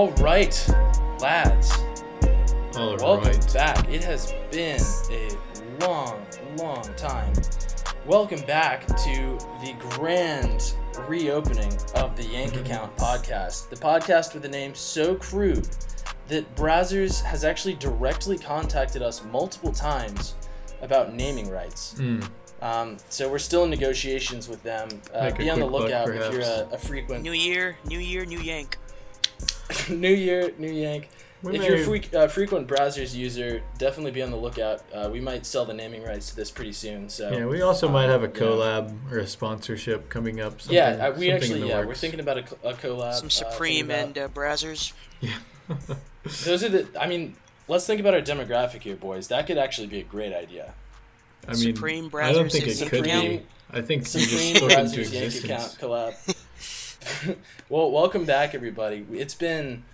All right, lads. All Welcome right. back. It has been a long, long time. Welcome back to the grand reopening of the Yank Account podcast. The podcast with a name so crude that Brazzers has actually directly contacted us multiple times about naming rights. Mm. Um, so we're still in negotiations with them. Uh, be on the quick buck, lookout if you're a, perhaps. a frequent New year, new year, new yank. New Year, New Yank. We if you're a freak, uh, frequent browsers user, definitely be on the lookout. Uh, we might sell the naming rights to this pretty soon. So Yeah, we also might have a yeah. collab or a sponsorship coming up. Something, yeah, uh, we in actually the yeah we're thinking about a, a collab. Some uh, Supreme thinking and uh, Brazzers. about- those are the. I mean, let's think about our demographic here, boys. That could actually be a great idea. I mean, Supreme I don't Brazzers think it is could Supreme- be. I think you Supreme just spoke into Brazzers Yank account collab. well, welcome back, everybody. It's been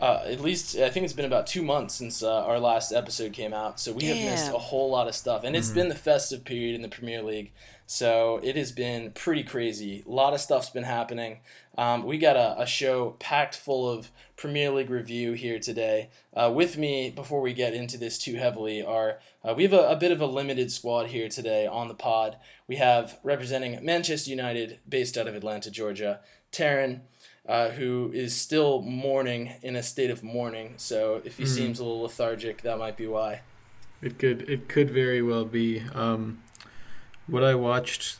uh, at least I think it's been about two months since uh, our last episode came out, so we have missed a whole lot of stuff, and it's been the festive period in the Premier League, so it has been pretty crazy. A lot of stuff's been happening. Um, we got a, a show packed full of Premier League review here today. Uh, with me, before we get into this too heavily, are uh, we have a, a bit of a limited squad here today on the pod. We have representing Manchester United, based out of Atlanta, Georgia, Taryn, uh, who is still mourning in a state of mourning. So if he Mhm. seems a little lethargic, that might be why. It could. It could very well be. Um, what I watched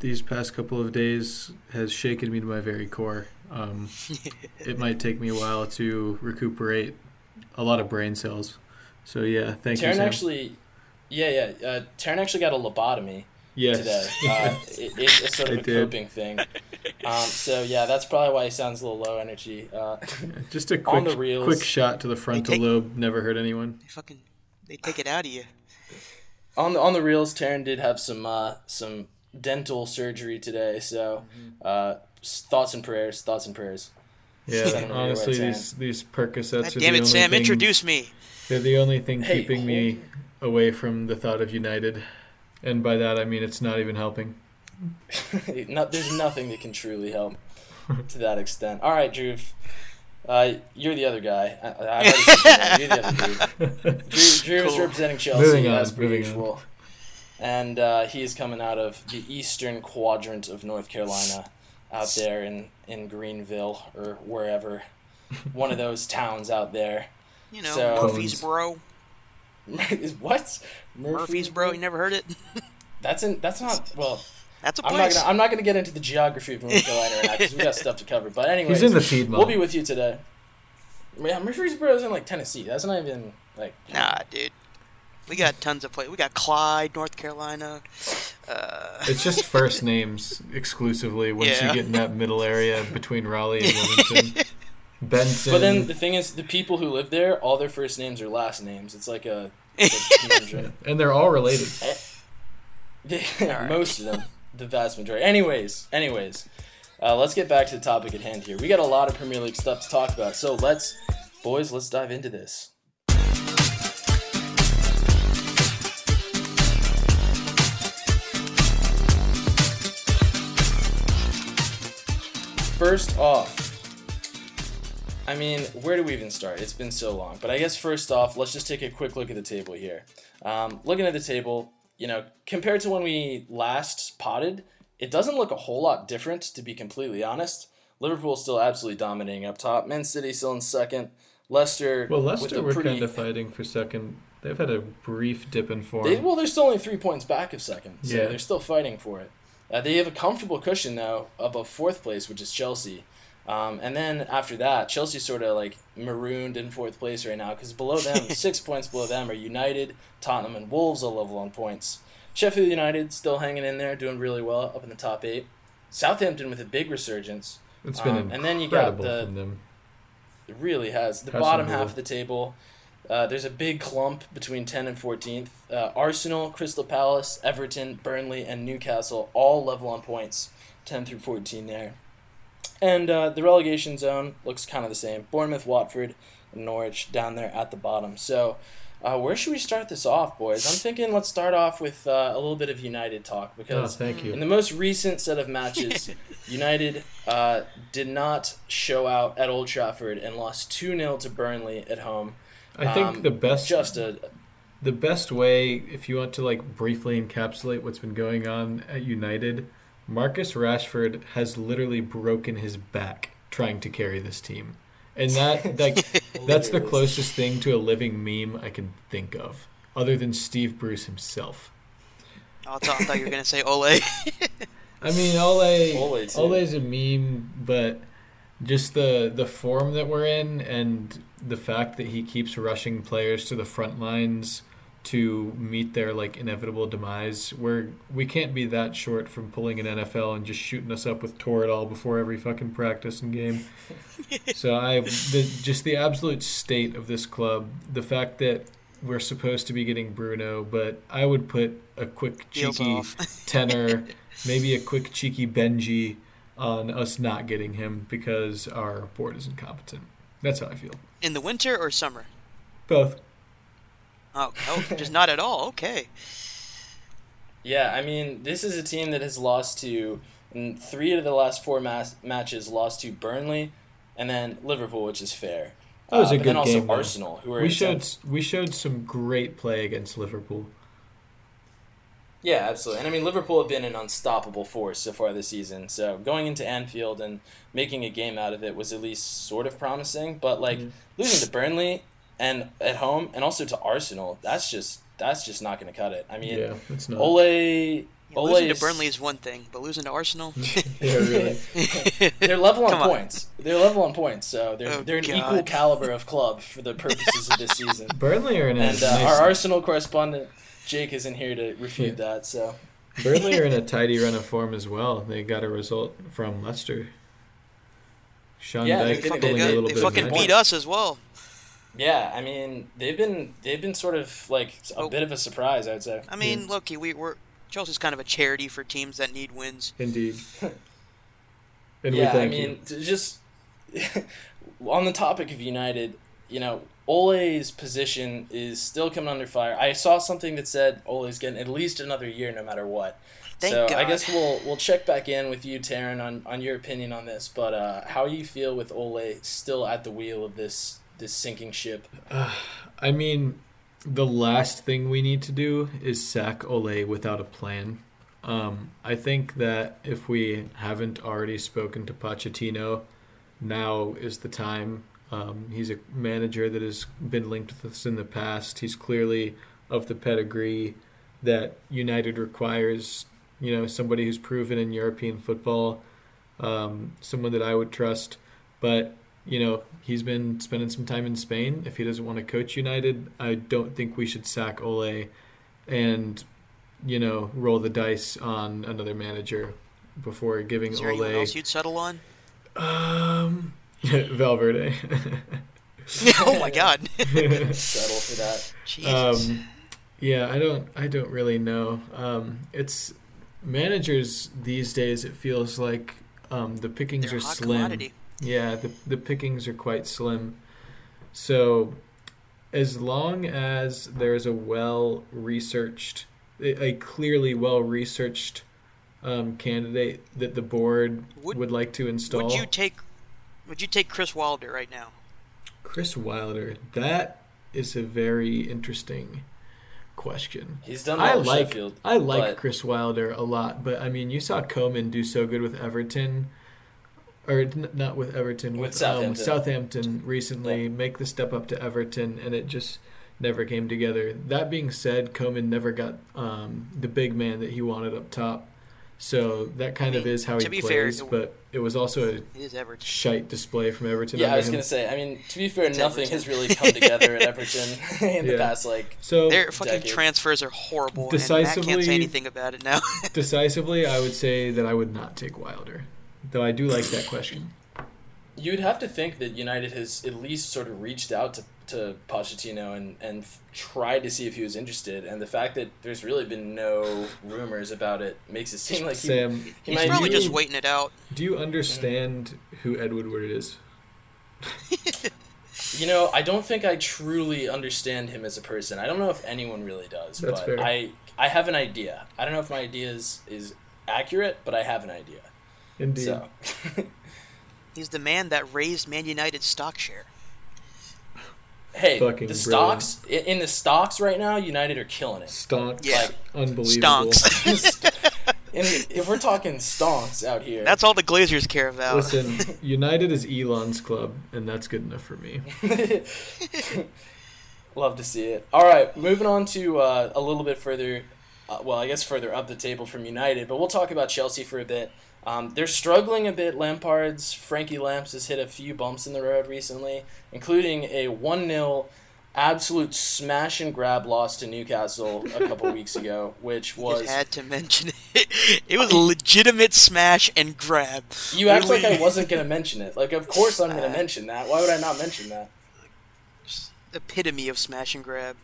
these past couple of days has shaken me to my very core. Um, it might take me a while to recuperate a lot of brain cells. So yeah, thank you. Taryn actually, yeah, yeah. Uh, Taryn actually got a lobotomy yes. today. Uh, it, it's sort I of a did. coping thing. Um, so yeah, that's probably why he sounds a little low energy. Uh, Just a quick, the quick shot to the frontal take- lobe. Never hurt anyone. They fucking, they take it out of you. on the on the reels, Taryn did have some uh, some dental surgery today. So uh, thoughts and prayers, thoughts and prayers. Yeah, Send him away honestly, these these Percocets God are damn the it, only Sam! thing, Introduce me. They're the only thing Hey, keeping me away from the thought of United, and by that I mean it's not even helping. no, there's nothing that can truly help to that extent. All right, Drew. Uh, you're the other guy. I, I've already said you, you're the other dude. Drew, Drew is representing Chelsea Moving on, as per moving on. usual, and uh, he is coming out of the eastern quadrant of North Carolina, out there in in Greenville or wherever, one of those towns out there. You know, So- Murfreesboro. what? Murfreesboro. You never heard it? That's in. That's not. Well, That's a I'm not place. gonna. I'm not gonna get into the geography of North Carolina right now because we got stuff to cover. But anyway, He's in the Piedmont. we'll be with you today. Yeah, Murfreesboro's in like Tennessee. That's not even like. Nah, dude. We got tons of places. We got Clyde, North Carolina. Uh, It's just first names exclusively. Once Yeah. you get in that middle area between Raleigh and Wilmington, Benson. But then the thing is, the people who live there, all their first names are last names. It's like a, like a and they're all related. Yeah, most of them, the vast majority. Anyways, anyways, uh, let's get back to the topic at hand here. We got a lot of Premier League stuff to talk about, so let's, boys, let's dive into this. First off, I mean, where do we even start? It's been so long. But I guess first off, let's just take a quick look at the table here. Um, looking at the table, you know, compared to when we last potted, it doesn't look a whole lot different, to be completely honest. Liverpool's still absolutely dominating up top. Man City still in second. Leicester. Well, with Leicester a were pretty, kind of fighting for second. They've had a brief dip in form. They, well, they're still only three points back of second, so Yeah. they're still fighting for it. Uh, they have a comfortable cushion though above fourth place, which is Chelsea. Um, and then after that, Chelsea's sort of like marooned in fourth place right now because below them, six points below them, are United, Tottenham, and Wolves all level on points. Sheffield United still hanging in there, doing really well up in the top eight. Southampton with a big resurgence. it's been um, and then you got incredible the- from them. It really has. The Pass bottom half of the table, uh, there's a big clump between 10 and 14th. Uh, Arsenal, Crystal Palace, Everton, Burnley, and Newcastle all level on points, 10 through 14 there. And uh, the relegation zone looks kind of the same. Bournemouth, Watford, and Norwich down there at the bottom. So Uh, where should we start this off, boys? I'm thinking let's start off with uh, a little bit of United talk Oh, because thank you. in the most recent set of matches, United uh, did not show out at Old Trafford and lost 2 0 to Burnley at home. I think Um, the best Just a. the best way, if you want to like briefly encapsulate what's been going on at United, Marcus Rashford has literally broken his back trying to carry this team, and that like that's the closest thing to a living meme I can think of, other than Steve Bruce himself. Oh, I thought, I thought you were gonna say Ole. I mean, Ole, Ole, too. Ole's a meme, but just the the form that we're in and the fact that he keeps rushing players to the front lines to meet their like inevitable demise. We're we can't be that short from pulling an NFL and just shooting us up with Toradol before every fucking practice and game. so I the, just the absolute state of this club, the fact that we're supposed to be getting Bruno, but I would put a quick cheeky tenor, maybe a quick cheeky Benji on us not getting him because our board is incompetent. That's how I feel. In the winter or summer? Both. Oh, oh, just not at all. Okay. Yeah, I mean, this is a team that has lost to, in three of the last four mas- matches, lost to Burnley and then Liverpool, which is fair. That was Uh, a but good then also game, though. Arsenal, who are We showed tenth- we showed some great play against Liverpool. Yeah, absolutely. And I mean, Liverpool have been an unstoppable force so far this season. So going into Anfield and making a game out of it was at least sort of promising. But like Mhm. losing to Burnley and at home and also to Arsenal, that's just that's just not going to cut it. I mean, yeah, it's not. Ole. Yeah, losing to Burnley is one thing, but losing to Arsenal. yeah, really. They're level on on. points. They're level on points, so they're Oh, they're an God. equal caliber of club for the purposes of this season. Burnley are in And uh, nice, our Arsenal correspondent Jake isn't here to refute Yeah. that. So Burnley are in a tidy run of form as well. They got a result from Leicester. Sean Yeah, Dyche they fucking, did pulling a little they bit fucking of beat magic. us as well. yeah, I mean they've been they've been sort of like a Oh. bit of a surprise, I'd say. I mean, Loki, we, we're Chelsea's kind of a charity for teams that need wins. Indeed. And yeah, we I mean you. just on the topic of United, you know, Ole's position is still coming under fire. I saw something that said Ole's getting at least another year, no matter what. Thank so I guess we'll we'll check back in with you, Taryn, on, on your opinion on this. But uh, how you feel with Ole still at the wheel of this this sinking ship? I mean, the last thing we need to do is sack Ole without a plan. Um, I think that if we haven't already spoken to Pochettino, now is the time. Um, he's a manager that has been linked with us in the past. He's clearly of the pedigree that United requires. You know, somebody who's proven in European football, um, someone that I would trust. But you know, he's been spending some time in Spain. If he doesn't want to coach United, I don't think we should sack Ole and, you know, roll the dice on another manager before giving Is there anyone Ole. else you'd settle on? Um, Valverde. oh my God. Settle for that. Jesus. um, yeah, I don't, I don't really know. Um, it's managers these days. It feels like um, the pickings They're are slim. commodity. Yeah, the the pickings are quite slim. So, as long as there's a well researched, a a clearly well researched um, candidate that the board Would- would, like to install, Would you take? Would you take Chris Wilder right now? Chris Wilder, that is a very interesting question. He's done I well with like Sheffield. I like but- Chris Wilder a lot, but I mean, you saw Koeman do so good with Everton, or n- not with Everton, With with, Southampton. Um, Southampton recently. Make the step up to Everton, and it just never came together. That being said, Koeman never got um, the big man that he wanted up top, so that kind of mean, is how to he be fair, plays. it- but it was also a It is Everton. shite display from Everton. Yeah, I was him. gonna say. I mean, to be fair, It's nothing Everton. has really come together at Everton in the past like So Their fucking decade. transfers are horrible, and Matt can't say anything about it now. decisively, I would say that I would not take Wilder, though I do like that question. You'd have to think that United has at least sort of reached out to, to Pochettino and, and tried to see if he was interested. And the fact that there's really been no rumors about it makes it seem like he, Sam, he He's might probably be- just waiting it out. do you understand who Ed Woodward is? You know, I don't think I truly understand him as a person. I don't know if anyone really does, That's but fair. I I have an idea. I don't know if my idea is, is accurate, but I have an idea. Indeed. So, He's the man that raised Man United's stock share. Hey, Fucking the stocks i- in the stocks right now, United are killing it. Stonks. Yeah. Unbelievable. Stonks. And if we're talking stonks out here, That's all the Glazers care about. Listen, United is Elon's club, and that's good enough for me. Love to see it. All right, moving on to uh, a little bit further, uh, well, I guess further up the table from United, but we'll talk about Chelsea for a bit. Um, they're struggling a bit. Lampard's Frankie Lamps has hit a few bumps in the road recently, including a 1 0 absolute smash and grab loss to Newcastle a couple weeks ago, which You was. just had to mention it. It was a legitimate smash and grab. You act like I wasn't going to mention it. Like, of course I'm going to Uh, mention that. Why would I not mention that? Epitome of smash and grab.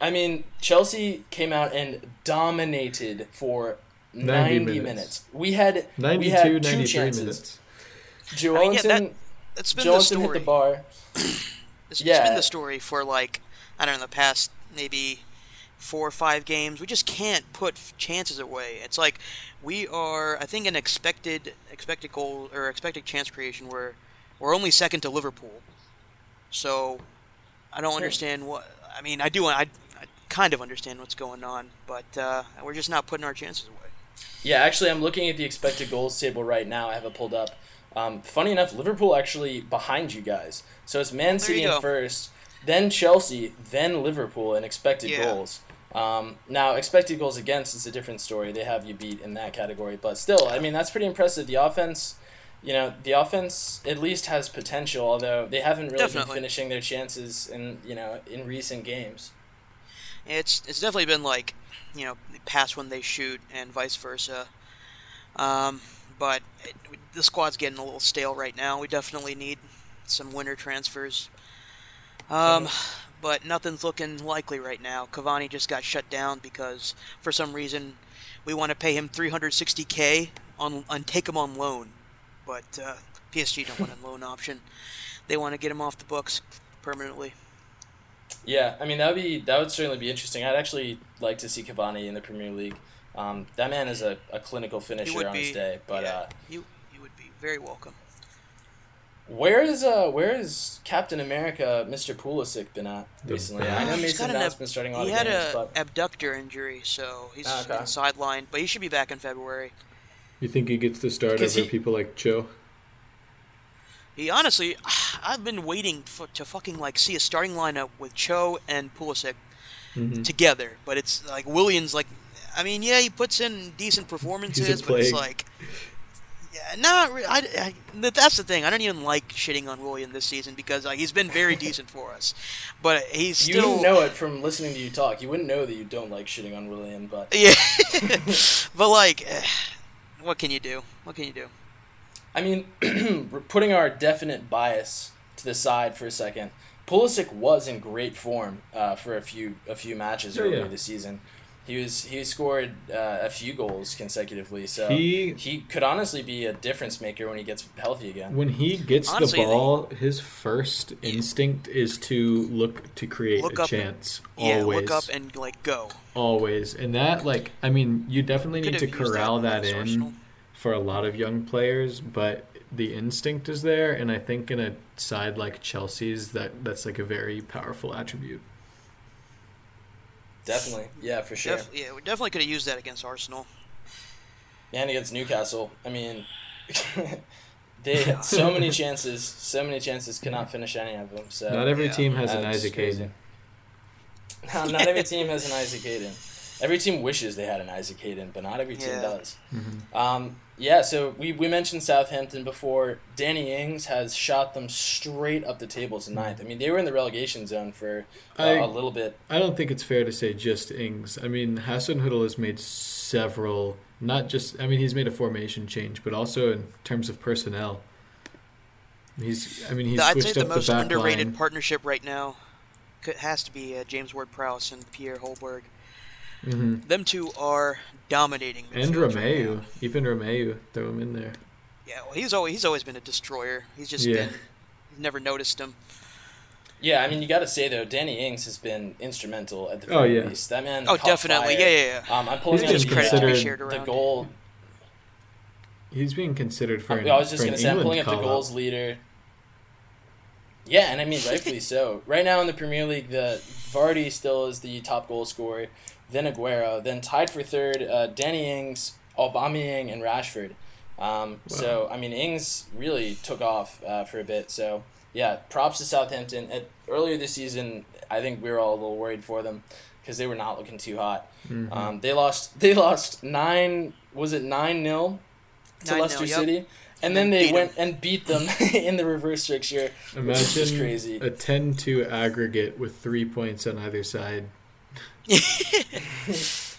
I mean, Chelsea came out and dominated for 90, 90 minutes. minutes. We had 92, we had two 93 chances. minutes. Joe I mean, yeah, that- That's been Joe the Ellington hit the bar. It's, it's Yeah. been the story for like I don't know the past maybe four or five games. We just can't put chances away. It's like we are I think an expected expected goal or expected chance creation where we're only second to Liverpool. So I don't understand what I mean. I do I, I kind of understand what's going on, but uh, we're just not putting our chances away. Yeah, actually, I'm looking at the expected goals table right now. I have it pulled up. Um, funny enough, Liverpool actually behind you guys. So it's Man City in go. first, then Chelsea, then Liverpool in expected Yeah. goals. Um, now, expected goals against is a different story. They have you beat in that category, but still, I mean, that's pretty impressive. The offense, you know, the offense at least has potential, although they haven't really Definitely. been finishing their chances in you know in recent games. It's it's definitely been like, you know, pass when they shoot and vice versa. Um, but it, the squad's getting a little stale right now. We definitely need some winter transfers. Um, but nothing's looking likely right now. Cavani just got shut down because for some reason we want to pay him 360k on and take him on loan, but uh, PSG don't want a loan option. They want to get him off the books permanently. Yeah, I mean that would be that would certainly be interesting. I'd actually like to see Cavani in the Premier League. Um, that man is a, a clinical finisher would on his day. But yeah. uh, You you would be very welcome. where is uh where is Captain America, Mr. Pulisic, been at recently? back. I know He's Mason got an Mount's ab- been starting a lot He of had games, a but abductor injury, so he's Ah, okay. been sidelined. But he should be back in February. You think he gets the start over he- people like Cho? He honestly, I've been waiting for, to fucking like see a starting lineup with Cho and Pulisic hmm together. But it's like Williams, like, I mean, yeah, he puts in decent performances, but it's like, yeah, not. Re- I, I, that's the thing. I don't even like shitting on Willian this season because like he's been very decent for us, but he's you still. wouldn't know it from listening to you talk. You wouldn't know that you don't like shitting on Willian, but Yeah, but like, what can you do? What can you do? I mean, putting our definite bias to the side for a second. Pulisic was in great form uh, for a few a few matches Yeah, earlier yeah. this season. He was he scored uh, a few goals consecutively, so He- he could honestly be a difference maker when he gets healthy again. When he gets Honestly, the ball, his first instinct is to look to create Look a up- chance. Yeah, always, look up and like go. always, and that like I mean, you definitely need to corral that, against in Arsenal. For a lot of young players, but the instinct is there, and I think in a side like Chelsea's, that that's like a very powerful attribute. Definitely, yeah, for sure. Def- yeah, we definitely could have used that against Arsenal. and against Newcastle, I mean, they had so many chances, so many chances, could not finish any of them. So Not every yeah, team has an that's Isaac crazy. Hayden. No, not every team has an Isaac Hayden. Every team wishes they had an Isaac Hayden, but not every team Yeah. does. Mhm. Um, yeah, so we, we mentioned Southampton before. Danny Ings has shot them straight up the table to ninth. I mean, they were in the relegation zone for uh, I- a little bit. I don't think it's fair to say just Ings. I mean, Hasenhüttl has made several, not just, I mean, he's made a formation change, but also in terms of personnel. He's, I mean, he's I'd say switched the up the most back underrated line. partnership right now has to be uh, James Ward-Prowse and Pierre Højbjerg. Hmm Them two are dominating. And midfield right Romeu, now. even Romeu, throw him in there. Yeah, well, he's always he's always been a destroyer. He's just Yeah. been never noticed him. Yeah, I mean, you got to say though, Danny Ings has been instrumental at the very Oh, yeah. least. That man. Oh, definitely. fire. Yeah, yeah, yeah. Um, I'm pulling He's up the, credit to be considered- shared the goal. He's being considered for. I An, was just gonna an say, I'm pulling up the call-up. goals leader. Yeah, and I mean rightfully so. Right now in the Premier League, the Vardy still is the top goal scorer, then Aguero, then tied for third, uh, Danny Ings, Aubameyang, and Rashford. Um, So I mean, Ings really took off uh, for a bit. So yeah, props to Southampton. At, earlier this season, I think we were all a little worried for them because they were not looking too hot. Mhm. Um, they lost. They lost nine. Was it nine nil to 9-0, Leicester yep. City? And, And then then they beat went and beat them in the reverse fixture. which is just Imagine crazy. a 10-2 aggregate with three points on either side.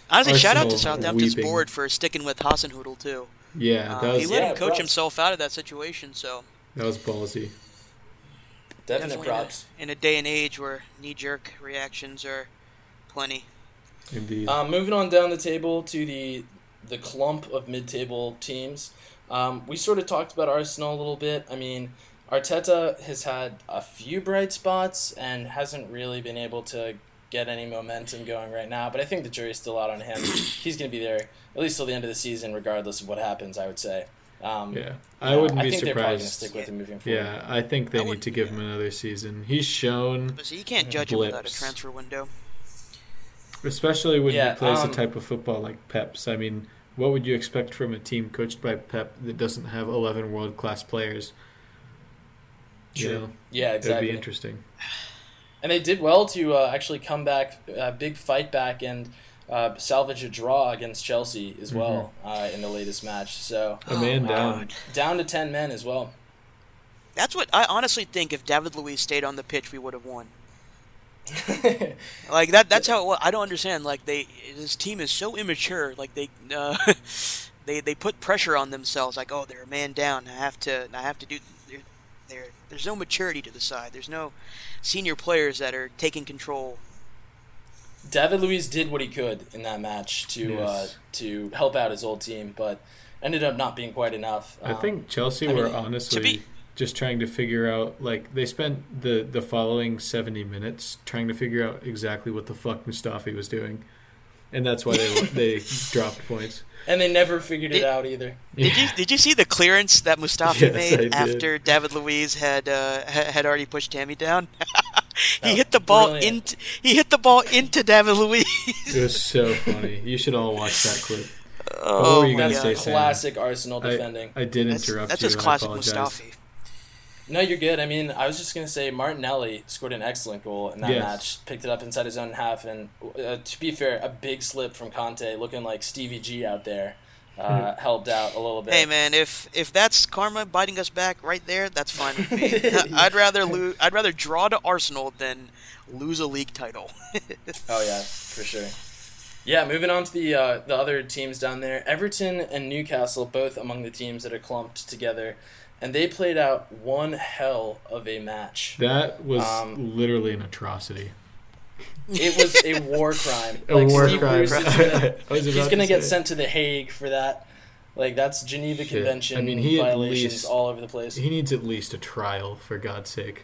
Honestly, shout out to Southampton's weeping. board for sticking with Hasenhüttl too. Yeah, Uh, he was let Yeah, him coach props. himself out of that situation. So that was ballsy. Definite definitely props. In a, in a day and age where knee-jerk reactions are plenty. Indeed. Um, moving on down the table to the the clump of mid-table teams. Um, we sort of talked about Arsenal a little bit. I mean, Arteta has had a few bright spots and hasn't really been able to get any momentum going right now. But I think the jury's still out on him. He's going to be there at least till the end of the season, regardless of what happens. I would say. Um, yeah, you I know, wouldn't I be think they're probably going to surprised. stick with him moving forward. Yeah, I think they I need to give him another season. He's shown, But so you can't judge him without a transfer window. especially when Yeah, he plays um, the type of football like Pep's. I mean, what would you expect from a team coached by Pep that doesn't have 11 world class players? You True. know, Yeah, it'd exactly. be interesting. And they did well to uh, actually come back, uh, big fight back, and uh, salvage a draw against Chelsea as well uh, in the latest match. So A man Oh, down. God. down to ten men as well. That's what I honestly think. If David Luiz stayed on the pitch, we would have won. Like that. That's how. It was. I don't understand. Like they, this team is so immature. Like they, uh, they they put pressure on themselves. Like oh, they're a man down. I have to. I have to do. They're, they're, there's no maturity to the side. There's no senior players that are taking control. David Luiz did what he could in that match to uh, to help out his old team, but ended up not being quite enough. I Um, think Chelsea I were mean, to honestly be- just trying to figure out like they spent the the following 70 minutes trying to figure out exactly what the fuck Mustafi was doing. And that's why they they dropped points. and they never figured it out either. Did you did you see the clearance that Mustafi Yes, I made did. after David Luiz had uh, had already pushed Tammy down? he Oh, hit the ball brilliant. into he hit the ball into David Luiz. It was so funny. You should all watch that clip. oh were you my That's say, god, Sam? classic Arsenal defending. I did that's, interrupt that's you. just classic apologize. Mustafi. No, you're good. I mean, I was just gonna say Martinelli scored an excellent goal in that Yes. match. Picked it up inside his own half, and uh, to be fair, a big slip from Kanté, looking like Stevie G out there, uh, Hmm. helped out a little bit. Hey man, if if that's karma biting us back right there, that's fine with me. I'd rather lose. I'd rather draw to Arsenal than lose a league title. Oh yeah, for sure. Yeah, moving on to the uh, the other teams down there. Everton and Newcastle both among the teams that are clumped together, and they played out one hell of a match. That was Um, literally an atrocity. It was a war crime. A Like, war Steve crime. Bruce gonna, he's gonna to get say. sent to the Hague for that. Like that's Geneva Shit. Convention I mean, he at violations least- all over the place. He needs at least a trial, for God's sake.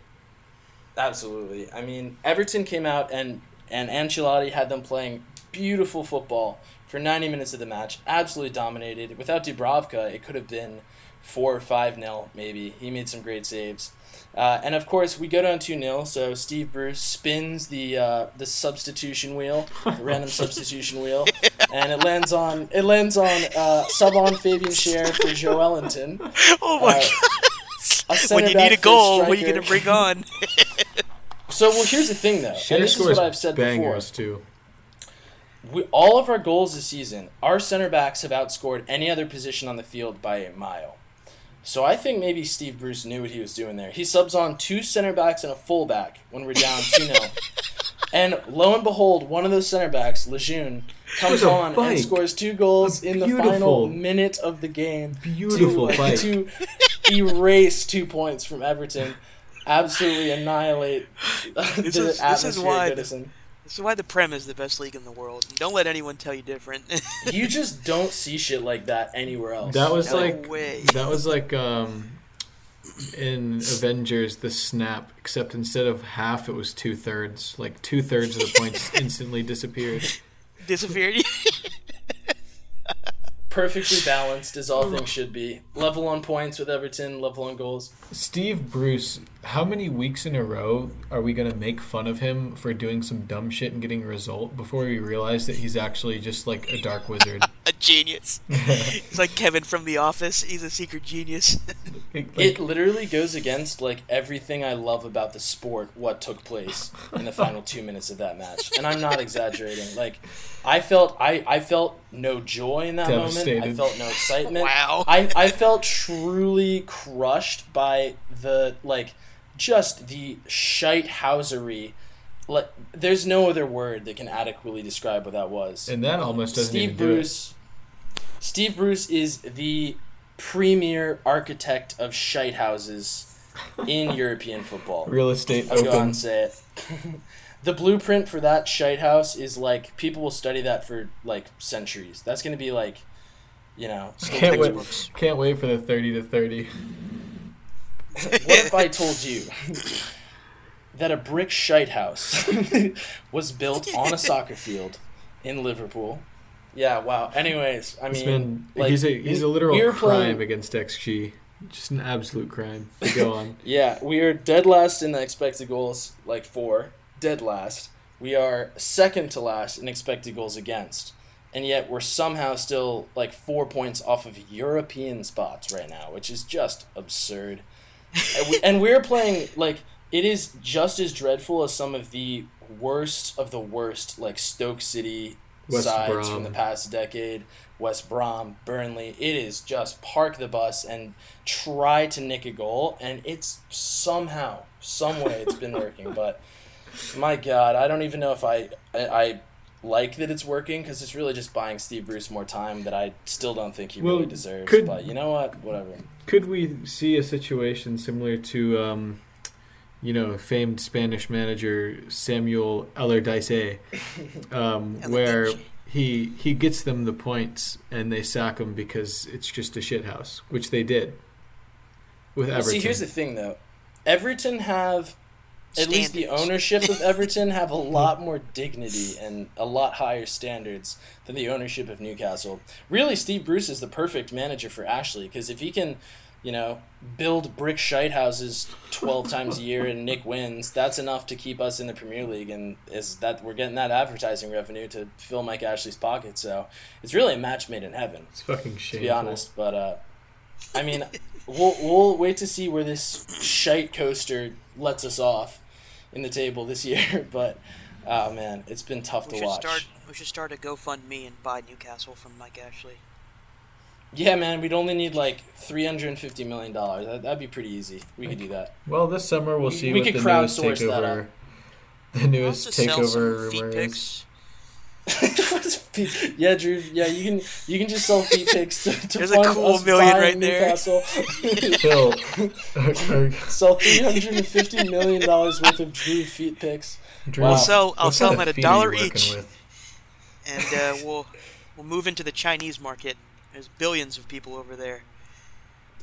Absolutely. I mean, Everton came out and and Ancelotti had them playing beautiful football for 90 minutes of the match. Absolutely dominated. Without Dubravka, it could have been 4 or 5 nil maybe. He made some great saves. Uh, and of course, we go down 2 0, so Steve Bruce spins the uh, the substitution wheel, the random substitution wheel, and it lands on it lands on uh, sub on Fabian Schär for Joelinton. oh my Uh, god! When you need a for goal, what are you gonna bring on? So, well, here's the thing, though. Share and this is what I've said before. bangers too. we, all of our goals this season, our center backs have outscored any other position on the field by a mile. So I think maybe Steve Bruce knew what he was doing there. He subs on two center backs and a fullback when we're down 2 0. And lo and behold, one of those center backs, Lejeune, comes on bike. and scores two goals in the final minute of the game Beautiful to, to erase two points from Everton, absolutely annihilate the This is- this is atmosphere why at Goodison. This is why the Prem is the best league in the world. Don't let anyone tell you different. You just don't see shit like that anywhere else. That was No like way. that was like um in Avengers: The Snap, except instead of half, it was two thirds. Like two thirds of the points instantly disappeared. Disappeared. Perfectly balanced as all things should be. Level on points with Everton, level on goals. Steve Bruce, how many weeks in a row are we going to make fun of him for doing some dumb shit and getting a result before we realize that he's actually just like a dark wizard? a genius. He's like Kevin from The Office. He's a secret genius. Like, It literally goes against like everything I love about the sport. What took place in the final two minutes of that match, and I'm not exaggerating. Like, I felt I I felt no joy in that moment. I felt no excitement. Wow. I I felt truly crushed by the like just the shitehousery. Like, there's no other word that can adequately describe what that was. and that almost doesn't Steve even do it. Bruce. Steve Bruce is the premier architect of shite houses in European football. Real estate I'll go out open. and say it. the blueprint for that shite house is like people will study that for like centuries. That's gonna be like, you know, Can't wait, can't wait for the 30 to 30. what if I told you that a brick shite house was built on a soccer field in Liverpool? Yeah, wow. Anyways, I mean, man, like, he's a he's a literal crime playing- against XG. Just an absolute crime. Go on. Yeah, we are dead last in the expected goals, like four. Dead last. We are second to last in expected goals against. And yet we're somehow still like four points off of European spots right now, which is just absurd. And, we, and we're playing like it is just as dreadful as some of the worst of the worst, like Stoke City West sides Brom. from the past decade, West Brom, Burnley. It is just park the bus and try to nick a goal, and it's somehow, some way, it's been working. But my God, I don't even know if I I, I like that it's working because it's really just buying Steve Bruce more time that I still don't think he Well, really deserves. could- but you know what? Whatever. Could we see a situation similar to, um, you know, famed Spanish manager Samuel Allardyce, um, where he he gets them the points and they sack him because it's just a shithouse, which they did with Well, Everton. see, here's the thing though. Everton have at least the Standards. ownership of Everton have a lot more dignity and a lot higher standards than the ownership of Newcastle. Really, Steve Bruce is the perfect manager for Ashley because if he can, you know, build brick shite houses twelve times a year and Nick wins, that's enough to keep us in the Premier League, and is that we're getting that advertising revenue to fill Mike Ashley's pocket. So it's really a match made in heaven it's fucking shameful. to be honest. But uh, I mean, we'll we'll wait to see where this shite coaster lets us off in the table this year. But oh man, it's been tough We to should watch. start. We should start a GoFundMe and buy Newcastle from Mike Ashley. Yeah, man, we'd only need like three hundred and fifty million dollars. That, that'd be pretty easy. We could do that. Well, this summer we'll We- see we what could the newest crowdsource that takeover. up. The newest Also sell some takeover feet rumor is. pics. yeah, Drew. Yeah, you can you can just sell feet pics to, to There's a cool us million buying right there. Newcastle. Phil, sell three hundred and fifty million dollars worth of Drew feet pics. Drew, Wow. I'll sell. I'll what sell them at a feet are you dollar each, with? and uh, we'll we'll move into the Chinese market. There's billions of people over there.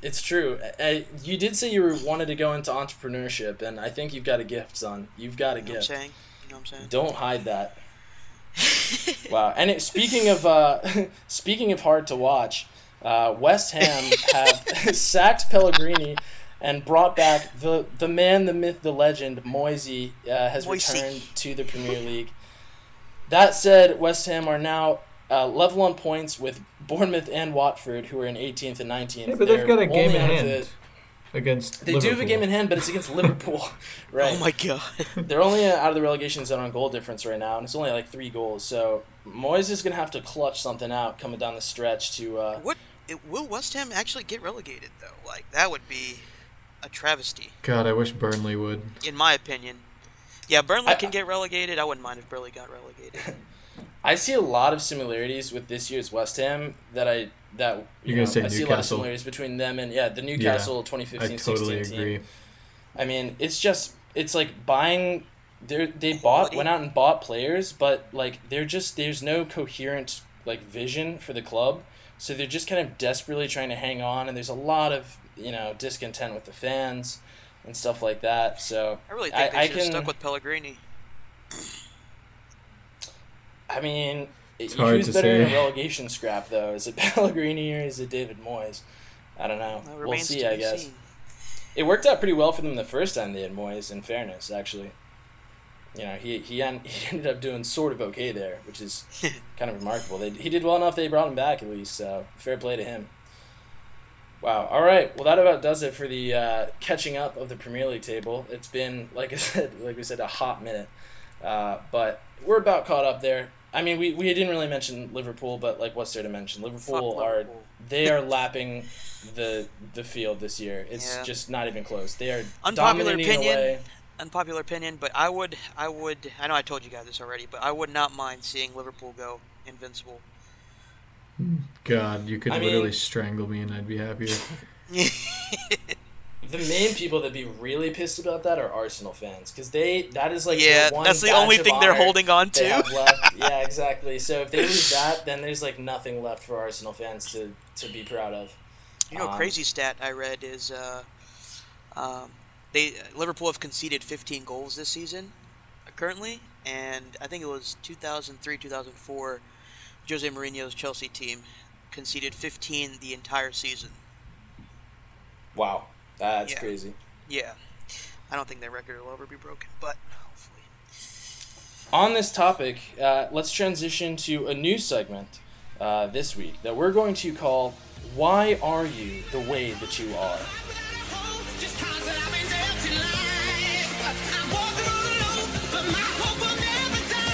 It's true. Uh, you did say you wanted to go into entrepreneurship, and I think you've got a gift, son. You've got a You know what I'm gift. saying? You know what I'm saying? Don't hide that. Wow. And it, speaking of uh, speaking of hard to watch, uh, West Ham have sacked Pellegrini and brought back the the man, the myth, the legend. Moisey uh, has Moisey. returned to the Premier League. That said, West Ham are now uh, level on points with Bournemouth and Watford, who are in 18th and 19th. Yeah, but they've They're got a game in hand the- against. they do have a game in hand, but it's against Liverpool, right? Oh my god. They're only out of the relegation zone on goal difference right now, and it's only like three goals. So Moyes is gonna have to clutch something out coming down the stretch to. Uh, What? It, will West Ham actually get relegated though? Like that would be a travesty, God, I wish Burnley would. in my opinion. Yeah, Burnley I- can get relegated. I wouldn't mind if Burnley got relegated. I see a lot of similarities with this year's West Ham that I that you You're know, gonna say I see a lot of similarities between them and yeah the Newcastle 2015 I totally 16 agree. team. I mean, it's just it's like buying. They they bought went out and bought players, but like they're just there's no coherent like vision for the club. So they're just kind of desperately trying to hang on, and there's a lot of you know discontent with the fans and stuff like that. So I really think I, they should have can, stuck with Pellegrini. I mean, It's hard who's to better in a relegation scrap though? Is it Pellegrini or is it David Moyes? I don't know. That we'll see. I guess seen. it worked out pretty well for them the first time they had Moyes. In fairness, actually, you know he he, en- he ended up doing sort of okay there, which is kind of remarkable. They, he did well enough they brought him back at least. So fair play to him. Wow. All right. Well, that about does it for the uh, catching up of the Premier League table. It's been, like I said, like we said, a hot minute, uh, but we're about caught up there. I mean, we, we didn't really mention Liverpool, but like, what's there to mention? Liverpool Fuck are they are lapping the the field this year. It's Yeah. just not even close. They are Unpopular opinion. away. Unpopular opinion, but I would, I would, I know I told you guys this already, but I would not mind seeing Liverpool go invincible. God, you could I mean- literally strangle me and I'd be happier. The main people that be really pissed about that are Arsenal fans because they that is like yeah, the one that's the only thing they're holding on to. Yeah, exactly. So if they lose that, then there's like nothing left for Arsenal fans to, to be proud of. You know, a Um, crazy stat I read is uh, um, they Liverpool have conceded 15 goals this season, uh, currently, and I think it was 2003, 2004. Jose Mourinho's Chelsea team conceded 15 the entire season. Wow, that's Yeah. crazy. Yeah, I don't think their record will ever be broken, but hopefully. On this topic, uh, let's transition to a new segment uh, this week that we're going to call "Why Are You the Way That You Are." Just 'cause I've been dealt in life. I'm walking all alone, but my hope will never die.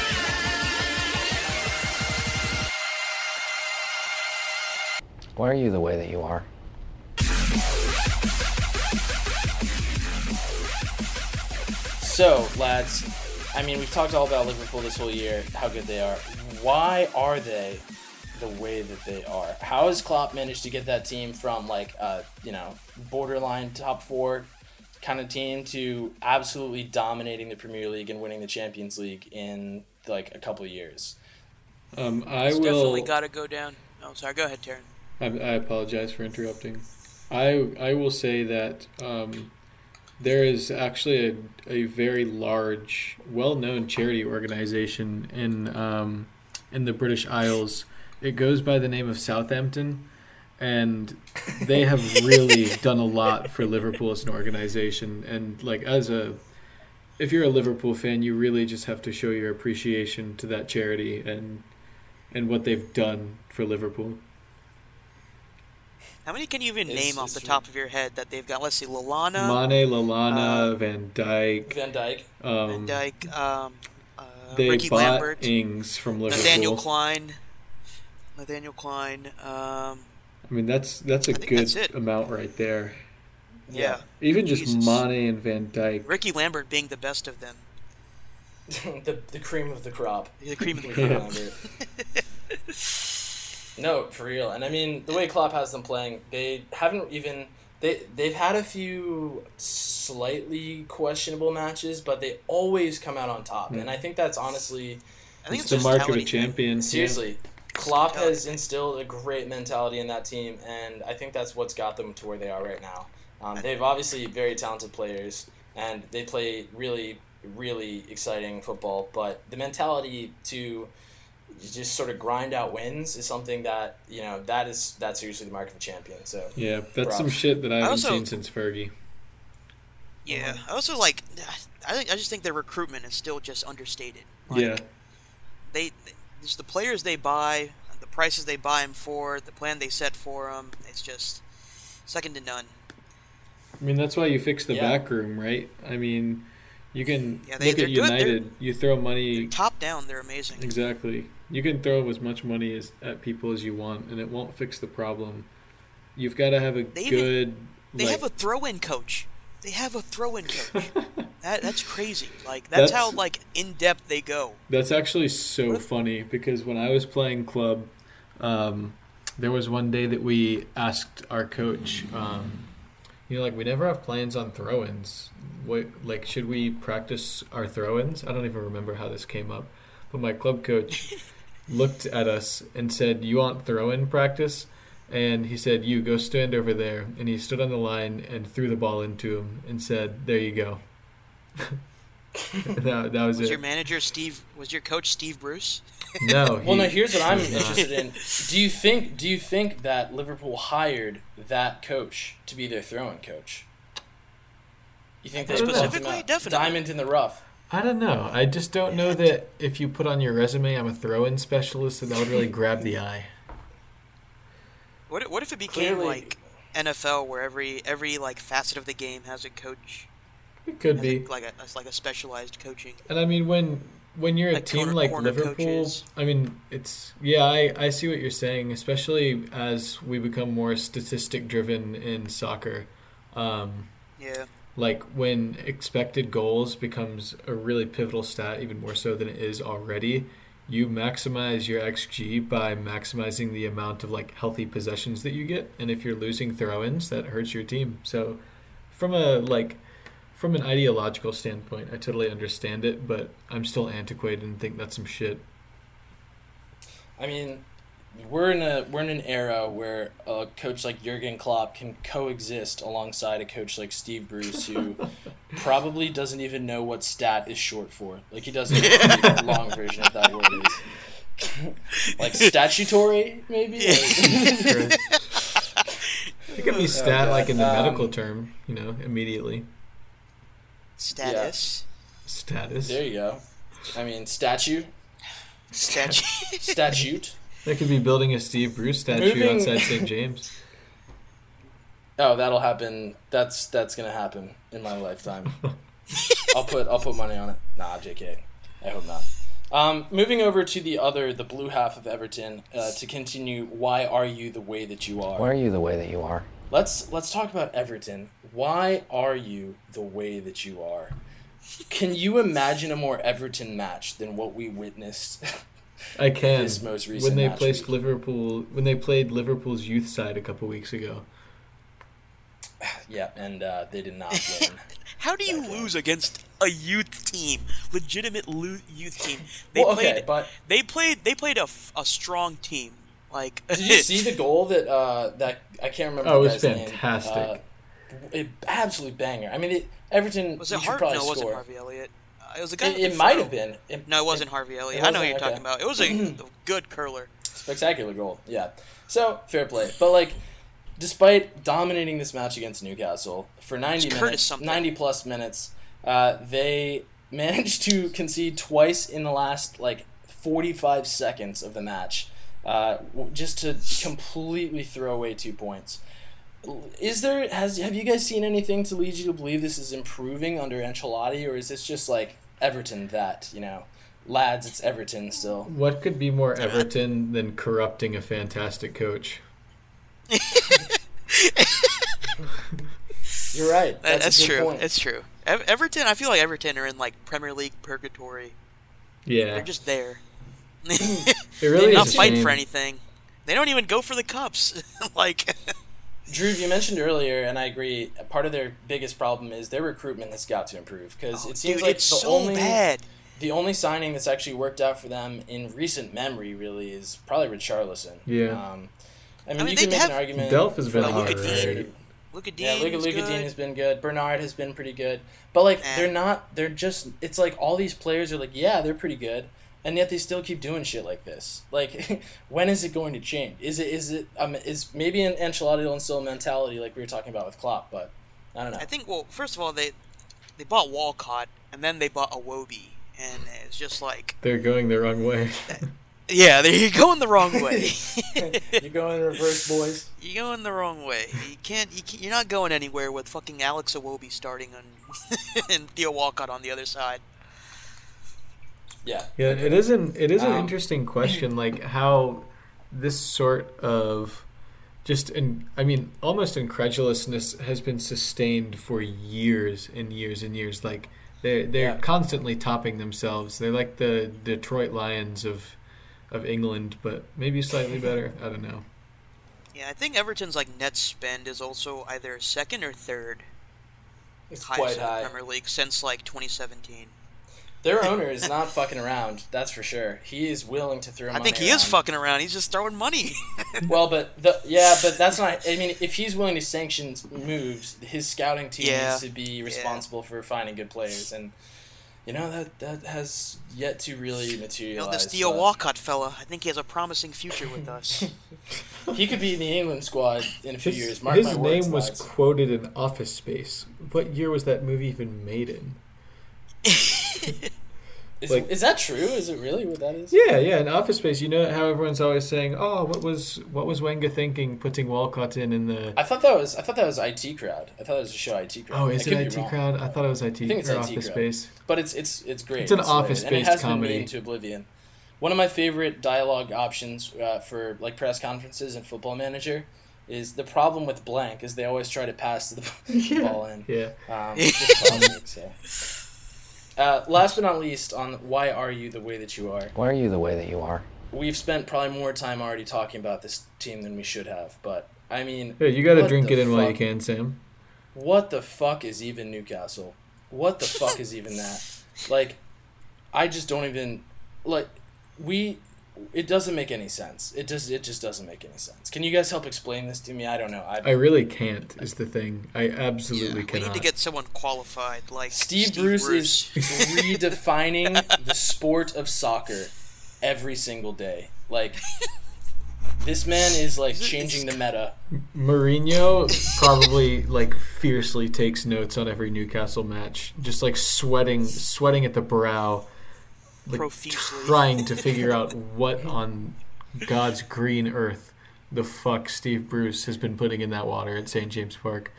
Why are you the way that you are? So, lads, I mean, we've talked all about Liverpool this whole year, how good they are. Why are they the way that they are? How has Klopp managed to get that team from like a you know borderline top four kind of team to absolutely dominating the Premier League and winning the Champions League in like a couple of years? Um, I It's will. definitely got to go down. Oh, sorry. Go ahead, Taryn. I, I apologize for interrupting. I I will say that um, there is actually a, a very large, well-known charity organization in um, in the British Isles. It goes by the name of Southampton, and they have really done a lot for Liverpool as an organization. And like as a if you're a Liverpool fan, you really just have to show your appreciation to that charity and and what they've done for Liverpool. How many can you even It's- name off the true. top of your head that they've got? Let's see, Lallana, Mane, Lallana, uh, Van Dijk. Van Dijk. Um, Van Dijk, um, uh, they Ricky bought Lambert, Ings from Liverpool. Nathaniel Clyne, Nathaniel Clyne. Um, I mean, that's that's a I think good that's amount right there. yeah. Even just Mane and Van Dijk. Ricky Lambert being the best of them. the, the cream of the crop. The cream of the We crop. Yeah. remember it. No, for real. And I mean, the way Klopp has them playing, they haven't even they they've had a few slightly questionable matches, but they always come out on top. And I think that's honestly I think it's it's, the mark of a champion. seriously Klopp has instilled a great mentality in that team, and I think that's what's got them to where they are right now. Um, they've obviously very talented players, and they play really, really exciting football. But the mentality to just sort of grind out wins is something that you know that is that's usually the mark of a champion. So Yeah, that's some shit that I haven't also- seen since Fergie. Yeah. I also like. I think I just think their recruitment is still just understated. Like, yeah, They, they just the players they buy, the prices they buy them for, the plan they set for them. It's just second to none. I mean that's why you fix the Yeah. back room, right? I mean, you can Yeah, they- look at United. You throw money Top down, they're amazing. exactly. You can throw as much money as at people as you want, and it won't fix the problem. You've got to have a They even- good. They like, have a throw-in coach. They have a throw-in coach. that that's crazy. Like that's, how like in depth they go. That's actually so if- funny because when I was playing club, um, there was one day that we asked our coach, um, you know, like we never have plans on throw-ins. What, like, should we practice our throw-ins? I don't even remember how this came up, but my club coach looked at us and said, "You want throw-in practice?" and he said, "You go stand over there." And he stood on the line and threw the ball into him and said, "There you go." that, that was, Was it. your manager Steve? Was your coach Steve Bruce? no. Well, he- no. Here's what I'm he was not. interested in. Do you think? Do you think that Liverpool hired that coach to be their throwing coach? You think they Specifically, pulled him definitely. diamond in the rough? I don't know. I just don't know that if you put on your resume, I'm a throw-in specialist, that that would really grab the eye. What if- what if it became Clearly- like NFL, where every every like facet of the game has a coach, It could be. a, like a like a specialized coaching. And I mean, when when you're a Like team corner- like corner Liverpool, coaches. I mean, it's yeah, I, I see what you're saying, especially as we become more statistic driven in soccer. Um, Yeah, like when expected goals becomes a really pivotal stat, even more so than it is already. You maximize your xG by maximizing the amount of like healthy possessions that you get, and if you're losing throw-ins, that hurts your team. So, from a like from an ideological standpoint, I totally understand it, but I'm still antiquated and think that's some shit. I mean, we're in a we're in an era where a coach like Jurgen Klopp can coexist alongside a coach like Steve Bruce, who probably doesn't even know what stat is short for. Like he doesn't know what the long version of that word is. like statutory, maybe. Like- It could be stat God. like in the Um, medical term, you know, immediately. status, Status. there you go. I mean, statue, statue. statute. That could be building a Steve Bruce statue Moving- outside St. James. Oh, that'll happen. That's that's gonna happen in my lifetime. I'll put I'll put money on it. Nah, Jk. I hope not. Um, moving over to the other, the blue half of Everton, uh, to continue. Why are you the way that you are? Why are you the way that you are? Let's let's talk about Everton. Why are you the way that you are? Can you imagine a more Everton match than what we witnessed? I can. This most recent when they match placed week. Liverpool, when they played Liverpool's youth side a couple weeks ago. yeah, and uh, they did not win. How do you Okay. lose against a youth team, legitimate lo- youth team? They well, okay, played. but They played. They played a, f- a strong team. Like Did you see the goal that uh, that I can't remember? Oh, it was guy's name. fantastic. Uh, it, absolute banger. I mean, it, Everton. Was it should Har- probably No, it wasn't score. Harvey Elliott. It was a guy. It, it might have been. It- No, it wasn't Harvey Elliott. it I know what you're wasn't? talking about. It was a, good curler. spectacular goal. Yeah. So fair play, but like, despite dominating this match against Newcastle for ninety It's minutes, ninety plus minutes, uh, they managed to concede twice in the last like forty five seconds of the match, uh, just to completely throw away two points. Is there has have you guys seen anything to lead you to believe this is improving under Ancelotti, or is this just like Everton that you know, lads, it's Everton still. What could be more Everton than corrupting a fantastic coach? You're right. That's, That's, a good true. Point. It's true. Everton. I feel like Everton are in like Premier League purgatory. Yeah, They're just there. it really They're not fight shame. for anything. They don't even go for the cups. like, Drew, you mentioned earlier, and I agree. Part of their biggest problem is their recruitment has got to improve because oh, it seems dude, like it's the so only bad. the only signing that's actually worked out for them in recent memory really is probably Richarlison. Yeah. Um, I mean, mean, you they can make have- an argument. Delph has for, been like, alright. Luka Look at Yeah, Digne. Luka was Luka good. Digne has been good. Bernard has been pretty good. But like they're not they're just it's like all these players are like, yeah, they're pretty good. And yet they still keep doing shit like this. Like, when is it going to change? Is it is it um is maybe an Ancelotti will instill a mentality like we were talking about with Klopp, but I don't know. I think. Well, first of all, they they bought Walcott, and then they bought Iwobi, and it's just like, They're going the wrong way. yeah, they're going the wrong way. You're going in reverse, boys. You're going the wrong way. You can't, you can't. You're not going anywhere with fucking Alex Iwobi starting on, and Theo Walcott on the other side. Yeah. Yeah, it is an it is an Um, interesting question, like how this sort of just in I mean almost incredulousness has been sustained for years and years and years. Like they they're Yeah. constantly topping themselves. They're like the Detroit Lions of of England, but maybe slightly better. I don't know. Yeah, I think Everton's like net spend is also either second or third It's highest quite in the high. Premier League since like 2017. Their owner is not fucking around. That's for sure. He is willing to throw. Money. I think money he is fucking around. He's just throwing money. Well, but the yeah, but that's not. I mean, if he's willing to sanction moves, his scouting team Yeah. needs to be responsible for finding good players, and you know that that has yet to really you know, materialize. this Theo but Walcott fella. I think he has a promising future with us. He could be in the England squad in a few His, years. Mark his my words, name was lads. quoted in Office Space. What year was that movie even made in? Is, like- is that true? Is it really what that is? Yeah, yeah, in Office Space. You know how everyone's always saying, "Oh, what was what was Wenger thinking putting Walcott in in the?" I thought that was I thought that was IT crowd. I thought it was a show IT crowd. Oh, I is could it IT. Crowd? I thought it was IT think it's or IT Office Crowd. Space. But it's it's it's great. It's an hilarious. office-based and it has comedy. been made to oblivion. One of my favorite dialogue options uh, for like press conferences and Football Manager is the problem with blank is they always try to pass the Yeah. ball in. Yeah. Um, it's just classic, so. Uh, last but not least, on why are you the way that you are? Why are you the way that you are? We've spent probably more time already talking about this team than we should have, but I mean, Yeah, you got to drink it in while you can, Sam. What the fuck is even Newcastle? What the fuck is even that? Like, I just don't even like. We, it doesn't make any sense. It just it just doesn't make any sense. Can you guys help explain this to me? I don't know. I, I really can't. Is the thing. I absolutely yeah, absolutely we cannot. need to get someone qualified like Steve, Steve, Bruce, Bruce. is redefining the sport of soccer every single day. Like this man is like changing the meta. Mourinho probably like fiercely takes notes on every Newcastle match, just like sweating, sweating at the brow, like Profusely. trying to figure out what on God's green earth the fuck Steve Bruce has been putting in that water at St James Park.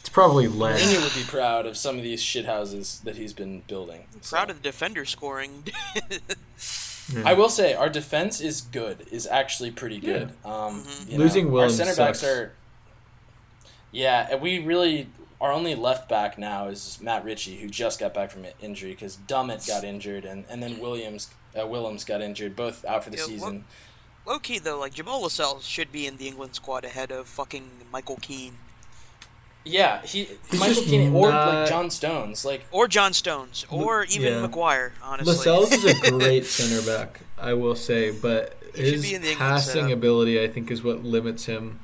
It's probably lead. Mourinho would be proud of some of these shithouses that he's been building. So. Proud of the defender scoring. I will say our defense is good. Is actually pretty good. Um, you know, Losing our Williams center backs sucks. are. Yeah, we really our only left back now is Matt Ritchie, who just got back from injury because Dummett got injured, and, and then Williams uh, Willems got injured, both out for the Yeah, season. Low key though, like Jamal Lascelles should be in the England squad ahead of fucking Michael Keane Yeah, he He's Michael just Keane or not- like John Stones, like or John Stones or even yeah. Maguire. Honestly, Lascelles is a great center back, I will say, but He his be in the passing setup. ability, I think, is what limits him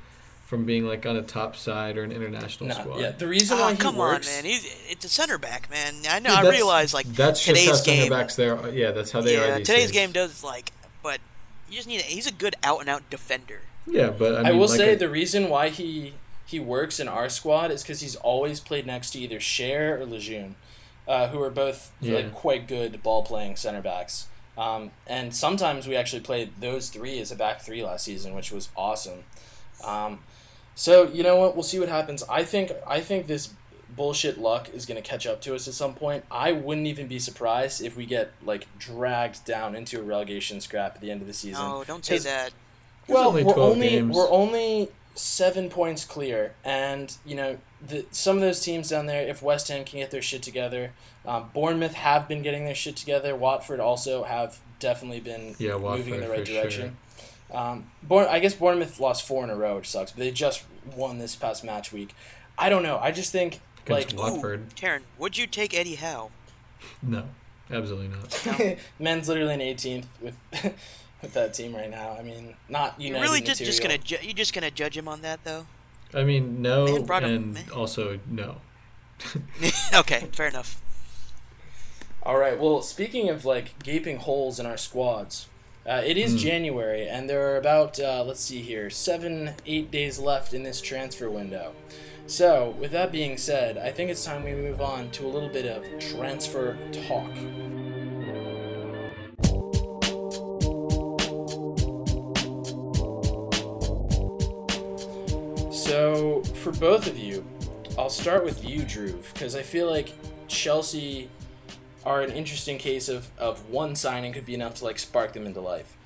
from being like on a top side or an international no, squad. yeah. The reason Oh, why he come works, on, man. He's it's a center back, man. I know. Yeah, I realize like that's today's just today's how center game. backs there. Yeah, that's how they are. yeah, These today's days. game does like, but you just need. A, he's a good out and out defender. Yeah, but I, I, will like say a- the reason why he he works in our squad is because he's always played next to either Schär or Lejeune, uh, who are both Yeah. like quite good ball playing center backs. Um, and sometimes we actually played those three as a back three last season, which was awesome. Um, so you know what? We'll see what happens. I think I think this bullshit luck is going to catch up to us at some point. I wouldn't even be surprised if we get like dragged down into a relegation scrap at the end of the season. No, don't say that. well, only we're only games. we're only seven points clear, and you know the some of those teams down there. If West Ham can get their shit together, um, Bournemouth have been getting their shit together. Watford also have definitely been Yeah, moving in the right for direction. Um, Bourne, I guess Bournemouth lost four in a row, which sucks. But they just won this past match week. I don't know. I just think like Against Watford. Karen, would you take Eddie Howe? No, absolutely not. men's literally in 18th with with that team right now. I mean, not You United really just just gonna ju- you just gonna judge him on that though? I mean, no, Man brought him- and also no. okay, fair enough. All right. Well, speaking of like gaping holes in our squads, uh, it is January, and there are about uh, let's see here, seven, eight days left in this transfer window. So, with that being said, I think it's time we move on to a little bit of transfer talk. So, for both of you, I'll start with you, Drew, because I feel like Chelsea are an interesting case of, of one signing could be enough to like spark them into life.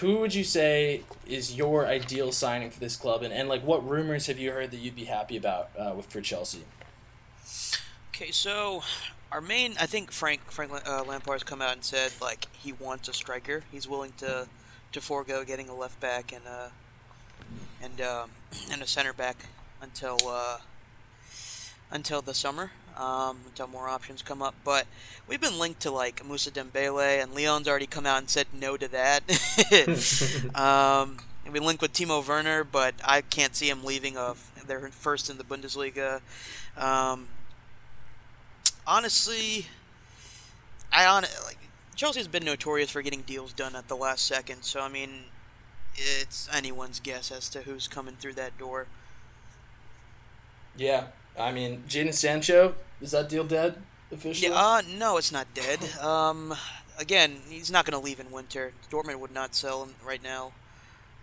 Who would you say is your ideal signing for this club, and, and like what rumors have you heard that you'd be happy about uh, with for Chelsea? Okay, so our main, I think Frank Frank uh, Lampard's come out and said like he wants a striker. He's willing to to forego getting a left back and uh and um, and a center back until uh, until the summer. Um, until more options come up. But we've been linked to like Moussa Dembélé, and Lyon's already come out and said no to that. um, and we linked with Timo Werner, but I can't see him leaving. Of they're first in the Bundesliga. Um, honestly, I on like Chelsea's been notorious for getting deals done at the last second. So I mean, it's anyone's guess as to who's coming through that door. Yeah, I mean, Jadon Sancho is that deal dead officially? Yeah, uh, no, it's not dead. Um, again, he's not going to leave in winter. Dortmund would not sell him right now.